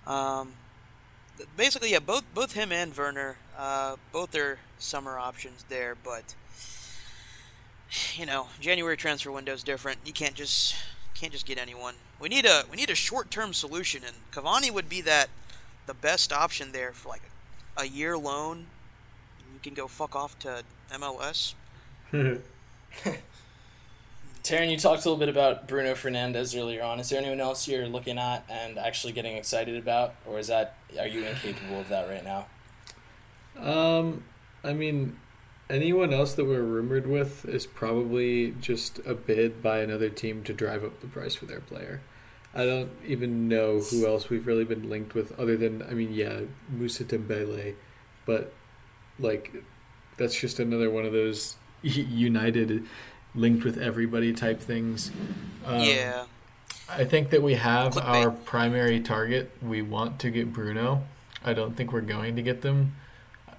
Um, basically, yeah, both both him and Werner, uh, both are summer options there, but you know, January transfer window is different. You can't just can't just get anyone. We need a we need a short term solution, and Cavani would be that the best option there for like a year loan. You can go fuck off to MLS. Taryn, you talked a little bit about Bruno Fernandes earlier on. Is there anyone else you're looking at and actually getting excited about, or is that are you incapable of that right now? Um, I mean, anyone else that we're rumored with is probably just a bid by another team to drive up the price for their player. I don't even know who else we've really been linked with other than I mean, yeah, Moussa Dembélé, but like that's just another one of those United linked with everybody type things. Um, yeah. I think that we have Clickbait. our primary target. We want to get Bruno. I don't think we're going to get them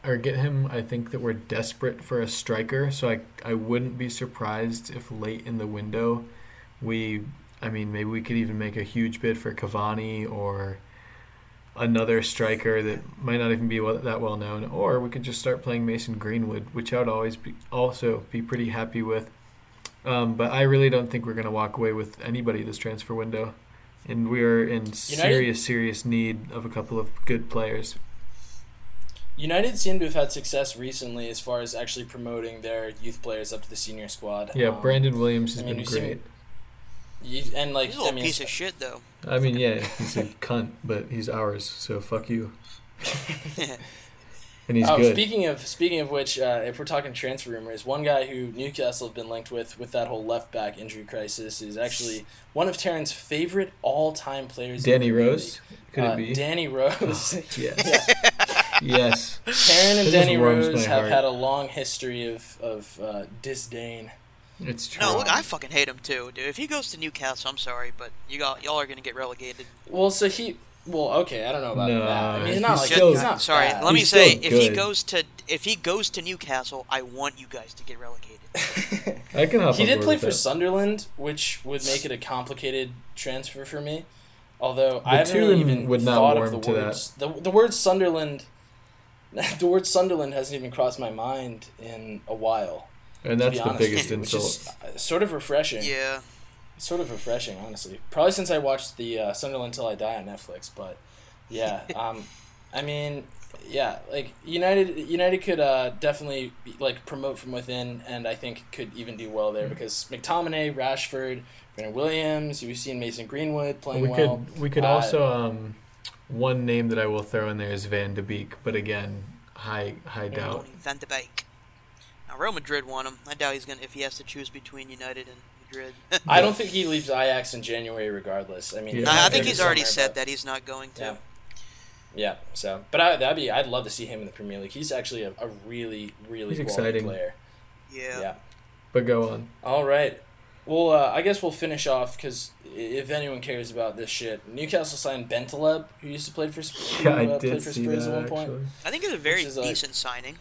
or get him. I think that we're desperate for a striker. So I I wouldn't be surprised if late in the window we I mean maybe we could even make a huge bid for Cavani or another striker that might not even be well, that well known or we could just start playing Mason Greenwood, which I would always be also be pretty happy with. Um, but I really don't think we're going to walk away with anybody this transfer window. And we're in serious, serious need of a couple of good players. United seem to have had success recently as far as actually promoting their youth players up to the senior squad. Yeah, Um, Brandon Williams has I mean, been great. You, and like He's a I little mean, piece of shit, though. I mean, yeah, he's a cunt, but he's ours, so fuck you. And he's oh, good. speaking of speaking of which, uh, if we're talking transfer rumors, one guy who Newcastle have been linked with with that whole left back injury crisis is actually one of Taryn's favorite all time players. in the Danny Premier Rose? Could League. it Uh, be? Danny Rose. yes. yes. Taryn and just Danny Rose have heart. had a long history of of uh, disdain. It's true. No, look, I fucking hate him too, dude. If he goes to Newcastle, I'm sorry, but you got y'all are gonna get relegated. Well, so he. Well, okay, I don't know about No, that. I mean, he's not he's like still- he's not sorry, bad. let me He's say, still if he goes to if he goes to Newcastle, I want you guys to get relegated. I can hop he did play for that. Sunderland, which would make it a complicated transfer for me. Although I haven't really even would not thought of the to that. words. The the word Sunderland, the word Sunderland hasn't even crossed my mind in a while. And that's the honest, biggest which insult. is uh, sort of refreshing. yeah, Sort of refreshing, honestly. Probably since I watched the uh, Sunderland Till I Die on Netflix, but yeah. Um, I mean, yeah, like United. United could uh, definitely be, like promote from within, and I think could even do well Hmm. there because McTominay, Rashford, Brandon Williams. You've seen Mason Greenwood playing we well. could we could Uh, also um, one name that I will throw in there is Van de Beek, but again, high high doubt. Van de Beek. Now Real Madrid want him. I doubt he's gonna if he has to choose between United and Madrid. I don't think he leaves Ajax in January, regardless. I mean, Yeah. he's I, I think he's already said but- that he's not going to. Yeah. Yeah, so but I, that'd be I'd love to see him in the Premier League. He's actually a, a really really He's quality exciting. player. Yeah. Yeah. But go on. All right. Well, uh, I guess we'll finish off because if anyone cares about this shit, Newcastle signed Bentaleb, who used to play for, Sp- Yeah, I who, uh, did played for see Spurs that at one point. actually. I think it's a very Which is, like- decent signing.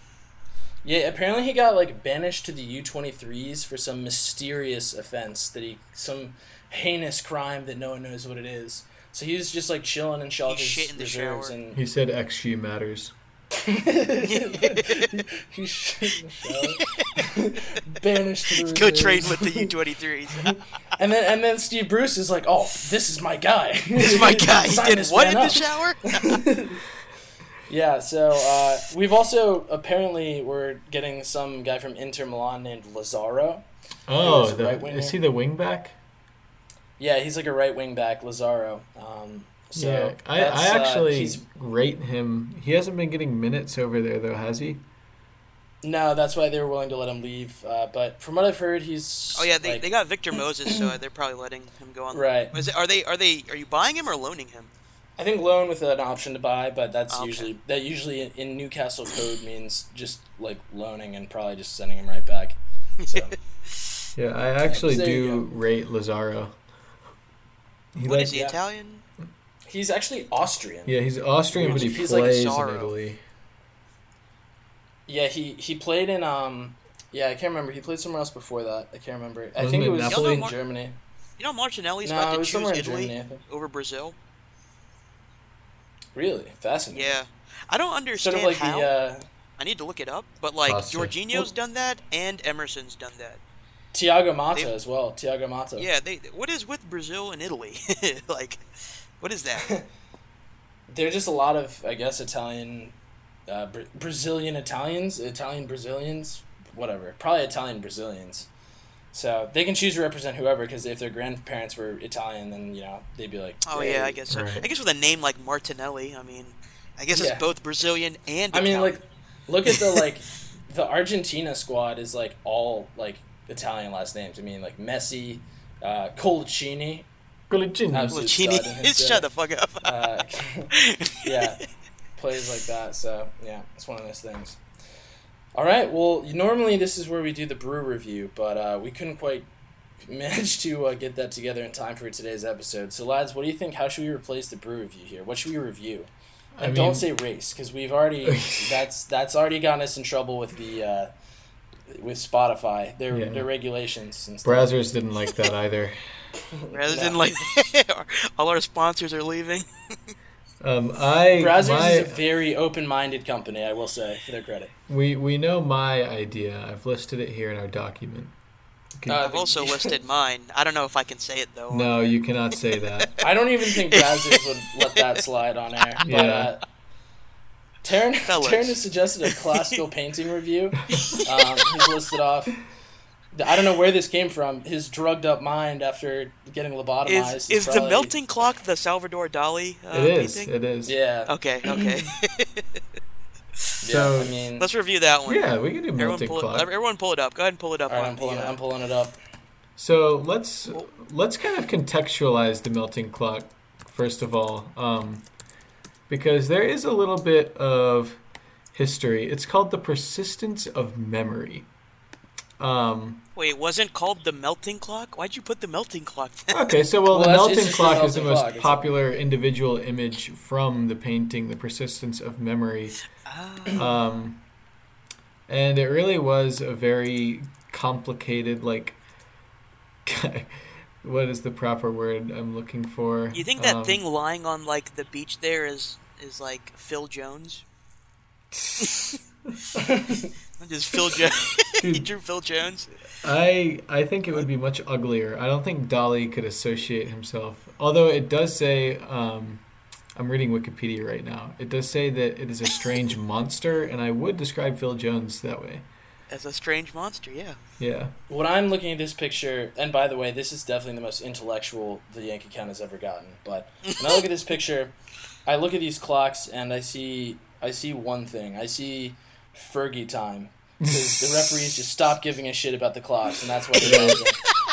Yeah, apparently he got like banished to the U twenty threes for some mysterious offense that he some heinous crime that no one knows what it is. So he was just like chilling in Schalke's shit in the reserves shower. and He said XG matters. he shit in the shower. banished to the Go reserves. train with the U23s. And then and then Steve Bruce is like, "Oh, this is my guy. this is my guy. He Sign did this what man in the up." shower? Yeah, so uh, we've also apparently we're getting some guy from Inter Milan named Lazaro. Oh, is a the, right is he the wing back? Yeah, he's like a right wing back, Lazaro. Um, so yeah, I, that's, I uh, actually he's- rate him. He hasn't been getting minutes over there though, has he? No, that's why they were willing to let him leave. Uh, but from what I've heard, he's. Oh yeah, they, like- they got Victor Moses, so they're probably letting him go on. Right. Is it, are they are they are you buying him or loaning him? I think loan with an option to buy, but that's Okay. usually that usually in- in Newcastle code means just like loaning and probably just sending him right back. So Yeah, I actually There you do rate Lazaro. He What like- is he yeah. Italian? he's actually Austrian. Yeah, he's Austrian, but he He's like a plays in Italy. Yeah, he he played in um. Yeah, I can't remember. He played somewhere else before that. I can't remember. I Wasn't think it it was Napoli? in Germany. You know Martinelli's No, about to was choose somewhere Italy Germany. Over Brazil. Really fascinating. Yeah, I don't Sort understand of like how. the uh, I need to look it up, but like Pasta. Jorginho's done that and Emerson's done that. Thiago Motta They- as well. Thiago Motta. Yeah, they. What is with Brazil and Italy? like, what is that? There are just a lot of, I guess, Italian, uh, Bra- Brazilian Italians, Italian Brazilians, whatever. Probably Italian Brazilians. So they can choose to represent whoever because if their grandparents were Italian, then you know they'd be like. Oh "Hey." yeah, I guess so. Right. I guess with a name like Martinelli, I mean, I guess Yeah. it's both Brazilian and. I mean, like, look at the like, the Argentina squad is like all like Italian last names. I mean, like Messi, uh, Coloccini. Coloccini. Absolute Lucchini. stud in his day. Shut the fuck up. Uh, yeah, plays like that. So yeah, it's one of those things. All right. Well, normally this is where we do the brew review, but uh, we couldn't quite manage to uh, get that together in time for today's episode. So, lads, what do you think? How should we replace the brew review here? What should we review? I mean- don't say race because we've already that's that's already gotten us in trouble with the uh, with Spotify their Yeah. their regulations and stuff. Brazzers didn't like that either. Rather No. than like, all our sponsors are leaving. Um, I Brazzers my, is a very open-minded company, I will say, for their credit. we we know my idea. I've listed it here in our document. Okay. Uh, I've also listed mine. I don't know if I can say it though. no, you cannot say that. I don't even think Brazzers would let that slide on air. But Yeah. uh, Taryn, Taryn has suggested a classical painting review. Um, he's listed off. I don't know where this came from. His drugged up mind after getting lobotomized. Is is the probably- melting clock the Salvador Dali uh, It is. painting? It is. Yeah. Okay, okay. So- yeah, I mean, Let's review that one. Yeah, we can do Everyone melting pull, it, clock. everyone pull it up. Go ahead and pull it up. all right, on I'm pulling, the, uh, I'm pulling it up. So let's let's kind of contextualize the melting clock first of all, um, because there is a little bit of history. It's called the persistence of memory. Um, Wait, it wasn't called the melting clock? Why'd you put the melting clock? Then? okay, so well, Well, the melting it's just the clock is the most clock, it's a- popular individual image from the painting, the persistence of memory. Ah. um, and it really was a very complicated like what is the proper word i'm looking for you think that Um, thing lying on like the beach there is is like Phil Jones? Just Phil Jones. he Dude. drew Phil Jones. i i think it would be much uglier i don't think Dali could associate himself although it does say um i'm reading wikipedia right now it does say that it is a strange monster and i would describe phil jones that way As a strange monster, yeah. yeah When I'm looking at this picture, and by the way, this is definitely the most intellectual the Yank Account has ever gotten. But when I look at this picture, I look at these clocks and I see I see one thing. I see Fergie time because the referees just stop giving a shit about the clocks, and that's why they're losing.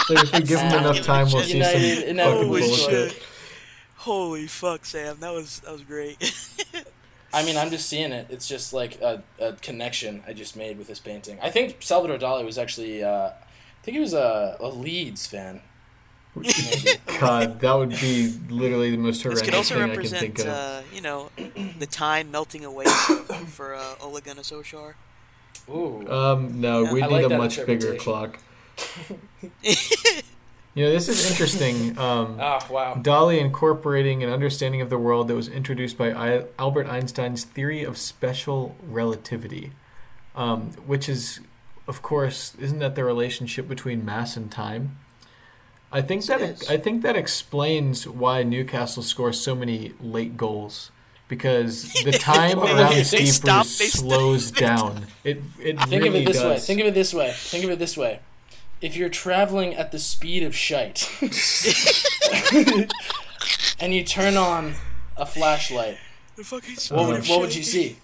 so if we give him enough time we'll see some United fucking inevitably bullshit destroyed. Holy fuck, Sam! That was that was great. I mean, I'm just seeing it. It's just like a, a connection I just made with this painting. I think Salvador Dali was actually, uh, I think he was a, a Leeds fan. God, that would be literally the most this horrendous could also thing I can think represent, of. uh, you know, the time melting away for uh, Ole Gunnar Solskjaer. Ooh. Um, no, Yeah. we I need like a much bigger clock. You know, this is interesting. Um, Ah, wow. Dali incorporating an understanding of the world that was introduced by I- Albert Einstein's theory of special relativity, um, which is, of course, isn't that the relationship between mass and time? I think that. I think that explains why Newcastle scores so many late goals because the time around they Steve stop- Bruce they st- slows down. It it Think really of it this does. way. Think of it this way. Think of it this way. If you're traveling at the speed of shite, and you turn on a flashlight, what would, what would you see?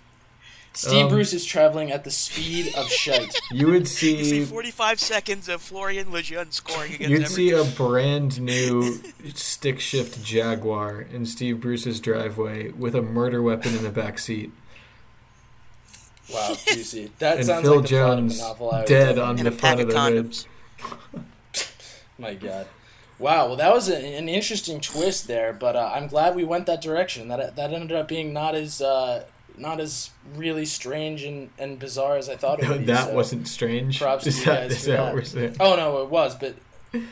Steve Um, Bruce is traveling at the speed of shite. You would You see see 45 seconds of Florian Lejeune scoring against You'd see Everton. a brand new stick shift Jaguar in Steve Bruce's driveway with a murder weapon in the back seat, Wow, juicy. That and sounds Phil like the plot of a novel I would dead on the a pack front of of the hood. condoms. My God. Wow. Well, that was a, an interesting twist there, but uh, I'm glad we went that direction. That that ended up being not as uh, not as really strange and, and bizarre as I thought it would be. that so- wasn't strange. props to is you guys is for that that. what we're saying? Oh no, it was, but it,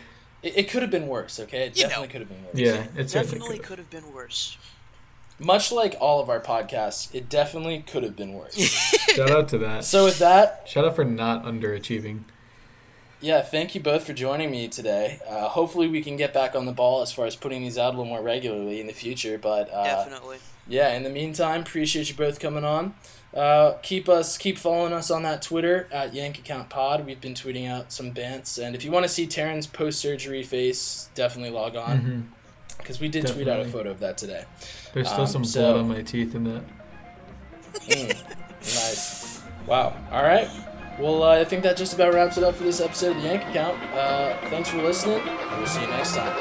it could have been worse. Okay, it You definitely know. could have been worse. Yeah, it certainly Definitely could. could have been worse. Much like all of our podcasts, it definitely could have been worse. Shout out to that. so with that, Shout out for not underachieving. yeah, thank you both for joining me today. Uh, hopefully, we can get back on the ball as far as putting these out a little more regularly in the future. But uh, Definitely. Yeah, in the meantime, appreciate you both coming on. Uh, keep us keep following us on that Twitter at Yank Account Pod. We've been tweeting out some bants, and if you want to see Taryn's post surgery face, definitely log on because we did tweet out a photo of that today. There's still Um, some so- blood on my teeth in that. Mm, nice. Wow. All right. Well, uh, I think that just about wraps it up for this episode of the Yank Account. Uh, thanks for listening. We'll see you next time.